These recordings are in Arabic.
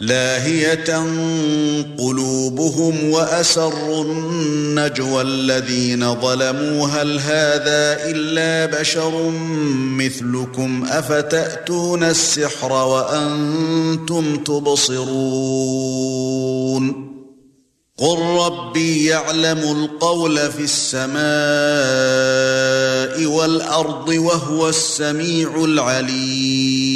لاهية قلوبهم وأسروا النجوى الذين ظلموا هل هذا إلا بشر مثلكم أفتأتون السحر وأنتم تبصرون قل ربي يعلم القول في السماء والأرض وهو السميع العليم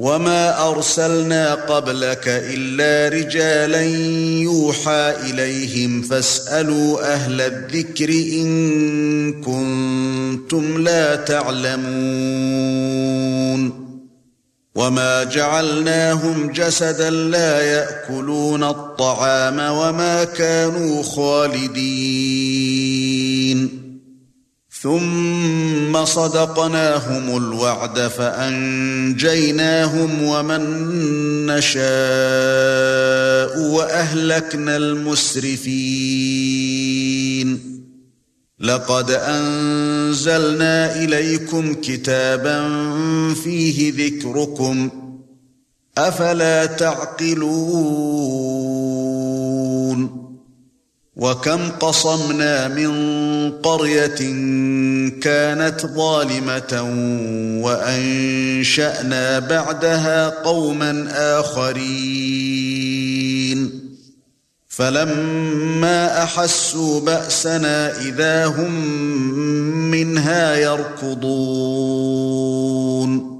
وما ارسلنا قبلك الا رجالا يوحى اليهم فاسالوا أهل الذكر ان كنتم لا تعلمون وما جعلناهم جسدا لا ياكلون الطعام وما كانوا خالدين ثُمَّ صَدَقْنَاهُمُ الْوَعْدَ فَأَنجَيْنَاهُمْ وَمَن نَّشَاءُ وَأَهْلَكْنَا الْمُسْرِفِينَ. لَقَدْ أَنزَلْنَا إِلَيْكُمْ كِتَابًا فِيهِ ذِكْرُكُمْ. أَفَلَا تَعْقِلُونَ؟ وَكَمْ قَصَمْنَا مِنْ قَرْيَةٍ كَانَتْ ظَالِمَةً وَأَنشَأْنَا بَعْدَهَا قَوْمًا آخَرِينَ. فَلَمَّا أَحَسُّوا بَأْسَنَا إِذَا هُمْ مِنْهَا يَرْكُضُونَ.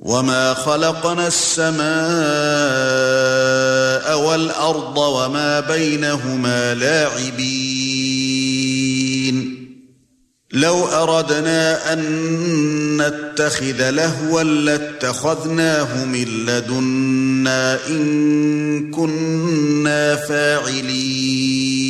وَمَا خَلَقْنَا السَّمَاءَ وَالْأَرْضَ وَمَا بَيْنَهُمَا لَاعِبِينَ لَوْ أَرَدْنَا أَن نَّتَّخِذَ لَهْوًا لَّاتَّخَذْنَاهُ مِن لَّدُنَّا إِن كُنَّا فَاعِلِينَ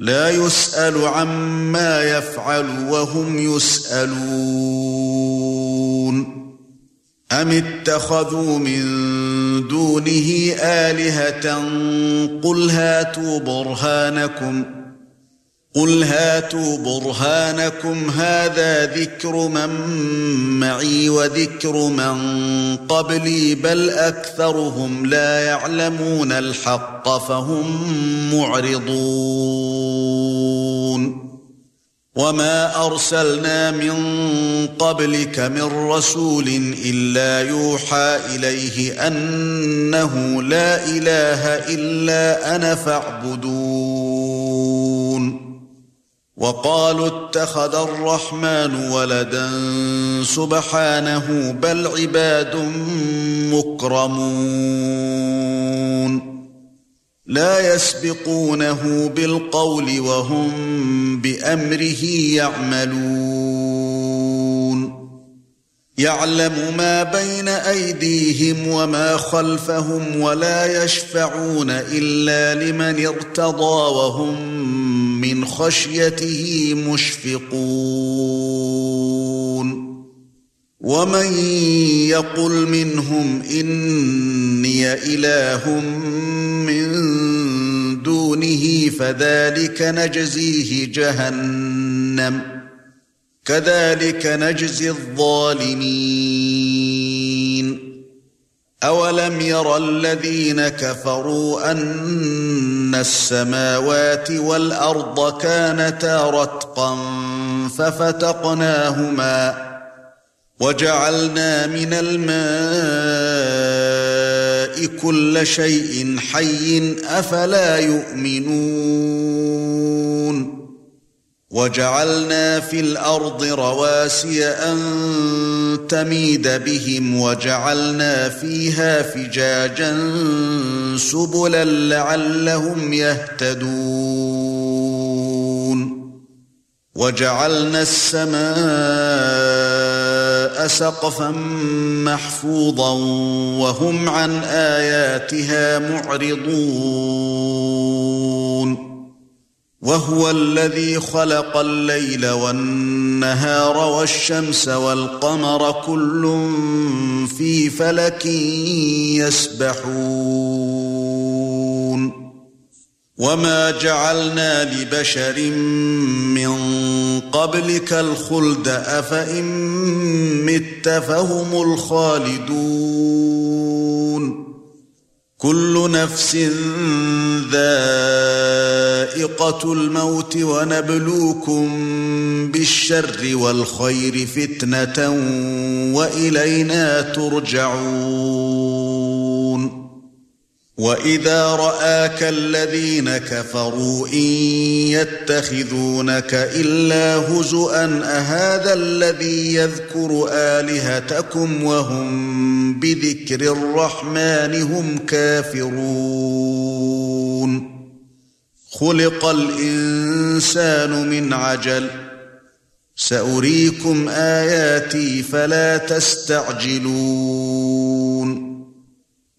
لا يسأل عما يفعل وهم يسألون. أم اتخذوا من دونه آلهة؟ قل هاتوا برهانكم. قُلْ هَاتُوا بُرْهَانَكُمْ هَذَا ذِكْرُ مَن مَّعِي وَذِكْرُ مَن قَبْلِي بَلْ أَكْثَرُهُمْ لَا يَعْلَمُونَ الْحَقَّ فَهُم مُّعْرِضُونَ وَمَا أَرْسَلْنَا مِن قَبْلِكَ مِن رَّسُولٍ إِلَّا يُوحَىٰ إِلَيْهِ أَنَّهُ لَا إِلَٰهَ إِلَّا أَنَا فَاعْبُدُونِ وَقَالُوا اتَّخَذَ الرَّحْمَنُ وَلَدًا سُبْحَانَهُ بَلْ عِبَادٌ مُكْرَمُونَ. لَا يَسْبِقُونَهُ بِالْقَوْلِ وَهُمْ بِأَمْرِهِ يَعْمَلُونَ. يَعْلَمُ مَا بَيْنَ أَيْدِيهِمْ وَمَا خَلْفَهُمْ وَلَا يَشْفَعُونَ إِلَّا لِمَنِ ارْتَضَى وَهُمْ مِنْ خَشْيَتِهِ مُشْفِقُونَ. وَمَن يَقُلْ مِنْهُمْ إِنِّي إِلَٰهٌ مِّن دُونِهِ فَذَلِكَ نَجْزِيهِ جَهَنَّمَ. كَذَلِكَ نَجْزِي الظَّالِمِينَ. أَوَلَمْ يَرَ الَّذِينَ كَفَرُوا أَنَّ السَّمَاوَاتِ وَالْأَرْضَ كَانَتَا رَتْقًا فَفَتَقْنَاهُمَا وَجَعَلْنَا مِنَ الْمَاءِ كُلَّ شَيْءٍ حَيٍّ أَفَلَا يُؤْمِنُونَ وَجَعَلْنَا فِي الْأَرْضِ رَوَاسِيَ أَن تَمِيدَ بِهِمْ وَجَعَلْنَا فِيهَا فِجَاجًا سُبُلًا لَّعَلَّهُمْ يَهْتَدُونَ. وَجَعَلْنَا السَّمَاءَ سَقْفًا مَّحْفُوظًا وَهُمْ عَن آيَاتِهَا مُعْرِضُونَ. وَهُوَ الَّذِي خَلَقَ اللَّيْلَ وَالنَّهَارَ وَالشَّمْسَ وَالْقَمَرَ كُلٌّ فِي فَلَكٍ يَسْبَحُونَ. وَمَا جَعَلْنَا لِبَشَرٍ مِّن قَبْلِكَ الْخُلْدَ أَفَإِن مِّتَّ فَهُمُ الْخَالِدُونَ. كُلُّ نَفْسٍ ذَائِقَةُ الْمَوْتِ وَنَبْلُوكُم بِالشَّرِّ وَالْخَيْرِ فِتْنَةً وَإِلَيْنَا تُرْجَعُونَ. وَإِذَا رَآكَ الَّذِينَ كَفَرُوا إِن يَتَّخِذُونَكَ إِلَّا هُزُوًا أَهَذَا الَّذِي يَذْكُرُ آلِهَتَكُمْ وَهُمْ بِذِكْرِ الرَّحْمَنِ هُمْ كَافِرُونَ خُلِقَ الْإِنسَانُ مِنْ عَجَلٍ سَأُرِيكُمْ آيَاتِي فَلَا تَسْتَعْجِلُونَ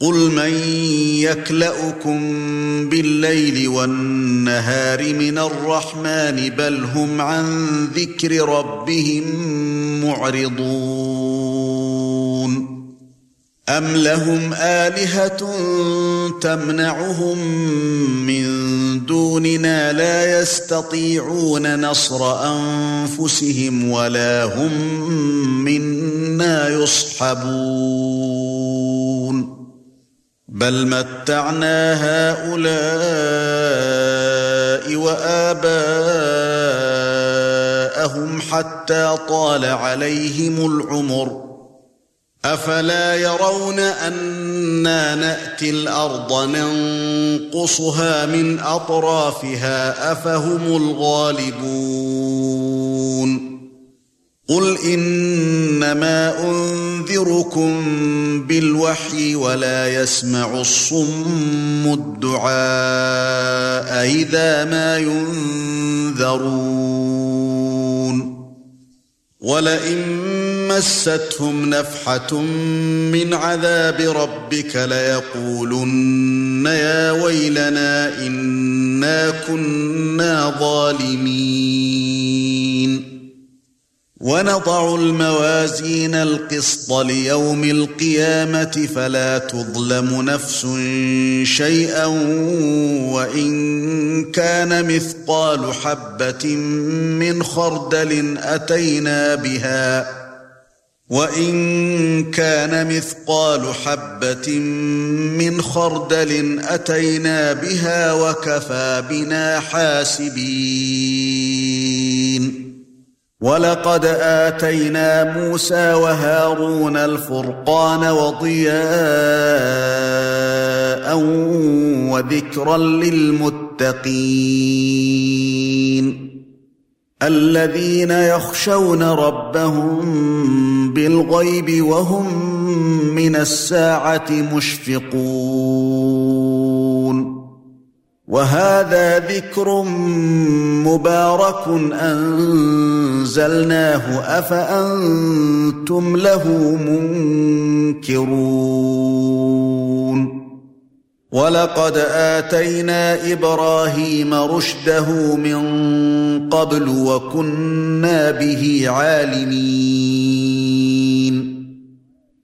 قُلْ مَن يَكْلَؤُكُم بِاللَّيْلِ وَالنَّهَارِ مِنَ الرَّحْمَنِ بَلْ هُمْ عَن ذِكْرِ رَبِّهِم مُّعْرِضُونَ أَمْ لَهُمْ آلِهَةٌ تَمْنَعُهُم مِّن دُونِنَا لَا يَسْتَطِيعُونَ نَصْرَ أَنفُسِهِمْ وَلَا هُم مِّنَّا يُصْحَبُونَ بَلْ مَتَّعْنَا هَؤُلَاءِ وَآبَاءَهُمْ حَتَّى طَالَ عَلَيْهِمُ الْعُمُرُ. أفلا يرون أنا نأتي الأرض ننقصها من أطرافها أفهم الغالبون. قل إنما أنذركم بالوحي ولا يسمع الصم الدعاء إذا ما ينذرون ولئن مستهم نفحة من عذاب ربك ليقولن يا ويلنا إنا كنا ظالمين ونضع الموازين القسط ليوم القيامة فلا تظلم نفس شيئا وإن كان مثقال حبة من خردل أتينا بها وإن كان مثقال حبة من خردل أتينا بها وكفى بنا حاسبين. ولقد آتينا موسى وهارون الفرقان وضياء وذكرا للمتقين الذين يخشون ربهم بالغيب وهم من الساعة مشفقون وهذا ذكر مبارك أنزلناه أفأنتم له منكرون ولقد آتينا إبراهيم رشده من قبل وكنا به عالمين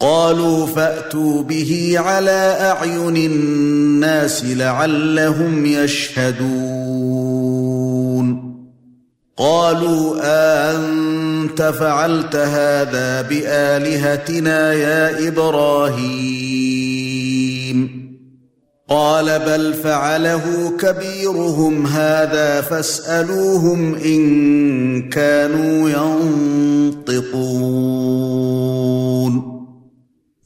قالوا فأتوا به على أعين الناس لعلهم يشهدون. قالوا انت فعلت هذا بآلهتنا يا إبراهيم؟ قال بل فعله كبيرهم هذا فاسألوهم إن كانوا ينطقون.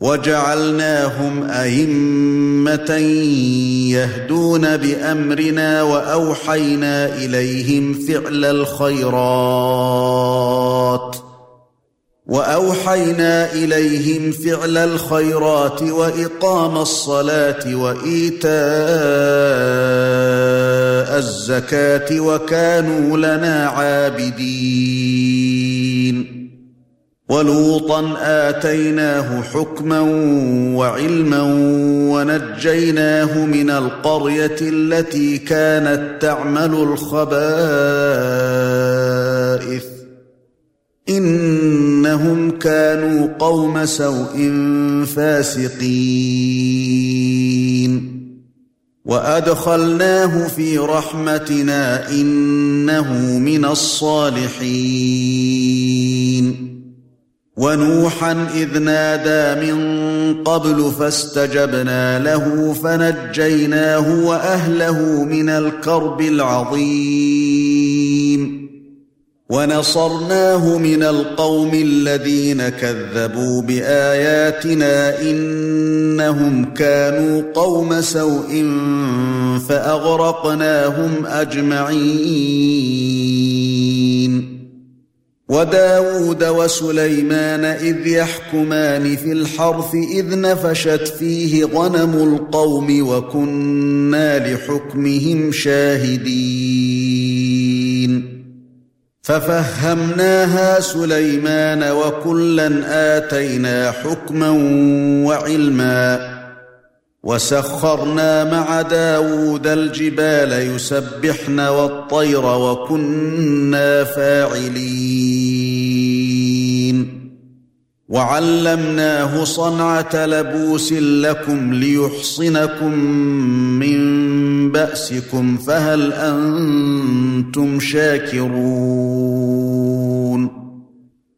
وجعلناهم أئمة يهدون بأمرنا وأوحينا إليهم فعل الخيرات وأوحينا إليهم فعل الخيرات وإقام الصلاة وإيتاء الزكاة وكانوا لنا عابدين ولوطا آتيناه حكما وعلما ونجيناه من القرية التي كانت تعمل الخبائث. إنهم كانوا قوم سوء فاسقين. وأدخلناه في رحمتنا إنه من الصالحين. ونوحا إذ نادى من قبل فاستجبنا له فنجيناه وأهله من الكرب العظيم. ونصرناه من القوم الذين كذبوا بآياتنا إنهم كانوا قوم سوء فأغرقناهم أجمعين. وداود وسليمان إذ يحكمان في الحرث إذ نفشت فيه غنم القوم وكنا لحكمهم شاهدين. ففهمناها سليمان وكلا آتينا حكما وعلما. وسخرنا مع داود الجبال يسبحن والطير وكنا فاعلين. وعلمناه صنعة لبوس لكم ليحصنكم من بأسكم فهل أنتم شاكرون؟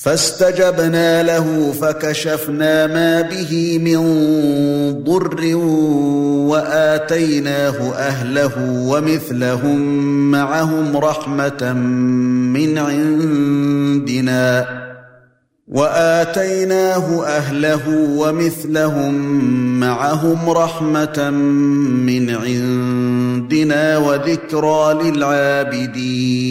فاستجبنا له فكشفنا ما به من ضر وآتيناه أهله ومثلهم معهم رحمة من عندنا وآتيناه أهله ومثلهم معهم رحمة من عندنا وذكرى للعابدين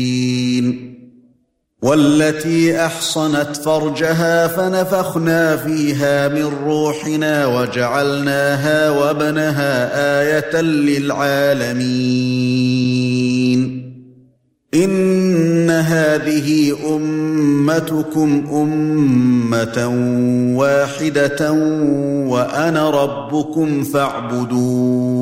والتي أحصنت فرجها فنفخنا فيها من روحنا وجعلناها وابنها آية للعالمين. إن هذه أمتكم أمة واحدة وأنا ربكم فاعبدون.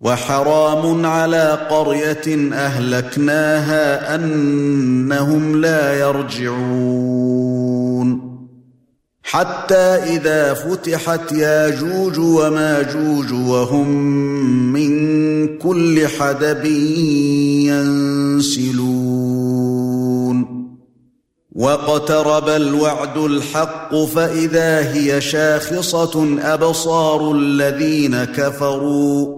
وحرام على قرية أهلكناها أنهم لا يرجعون. حتى إذا فتحت ياجوج وماجوج وهم من كل حدب ينسلون. واقترب الوعد الحق فإذا هي شاخصة أبصار الذين كفروا.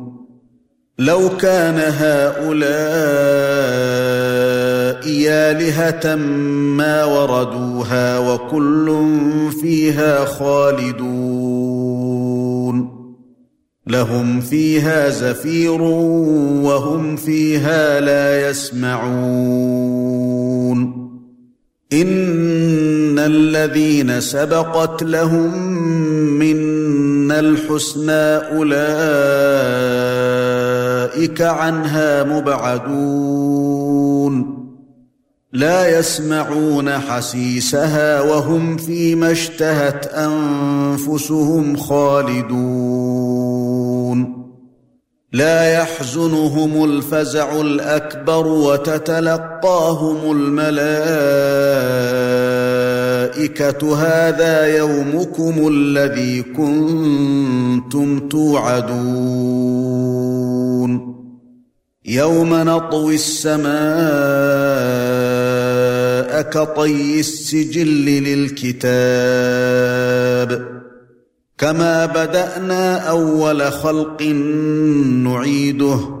لو كان هؤلاء آلهة ما وردوها وكل فيها خالدون. لهم فيها زفير وهم فيها لا يسمعون. إن الذين سبقت لهم منا الحسنى أولئك عنها مبعدون. لا يسمعون حسيسها وهم فيما اشتهت أنفسهم خالدون. لا يحزنهم الفزع الأكبر وتتلقاهم الملائكة. هذا يومكم الذي كنتم توعدون. يوم نطوي السماء كطي السجل للكتاب. كما بدأنا أول خلق نعيده.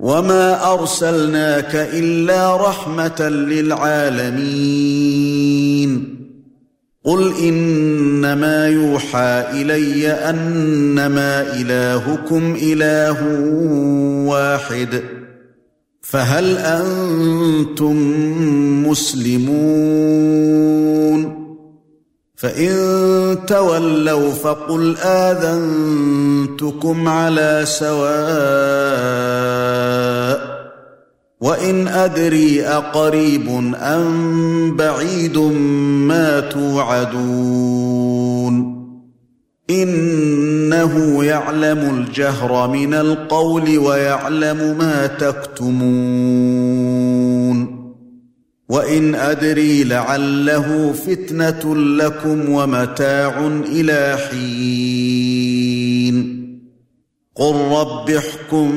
وما ارسلناك الا رحمه للعالمين قل انما يوحى الي انما الهكم اله واحد فهل أنتم مسلمون فان تولوا فقل اذنتكم على سواء وان ادري اقريب ام بعيد ما توعدون انه يعلم الجهر من القول ويعلم ما تكتمون وان ادري لعله فتنه لكم ومتاع إلى حين قل رب احكم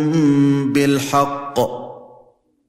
بالحق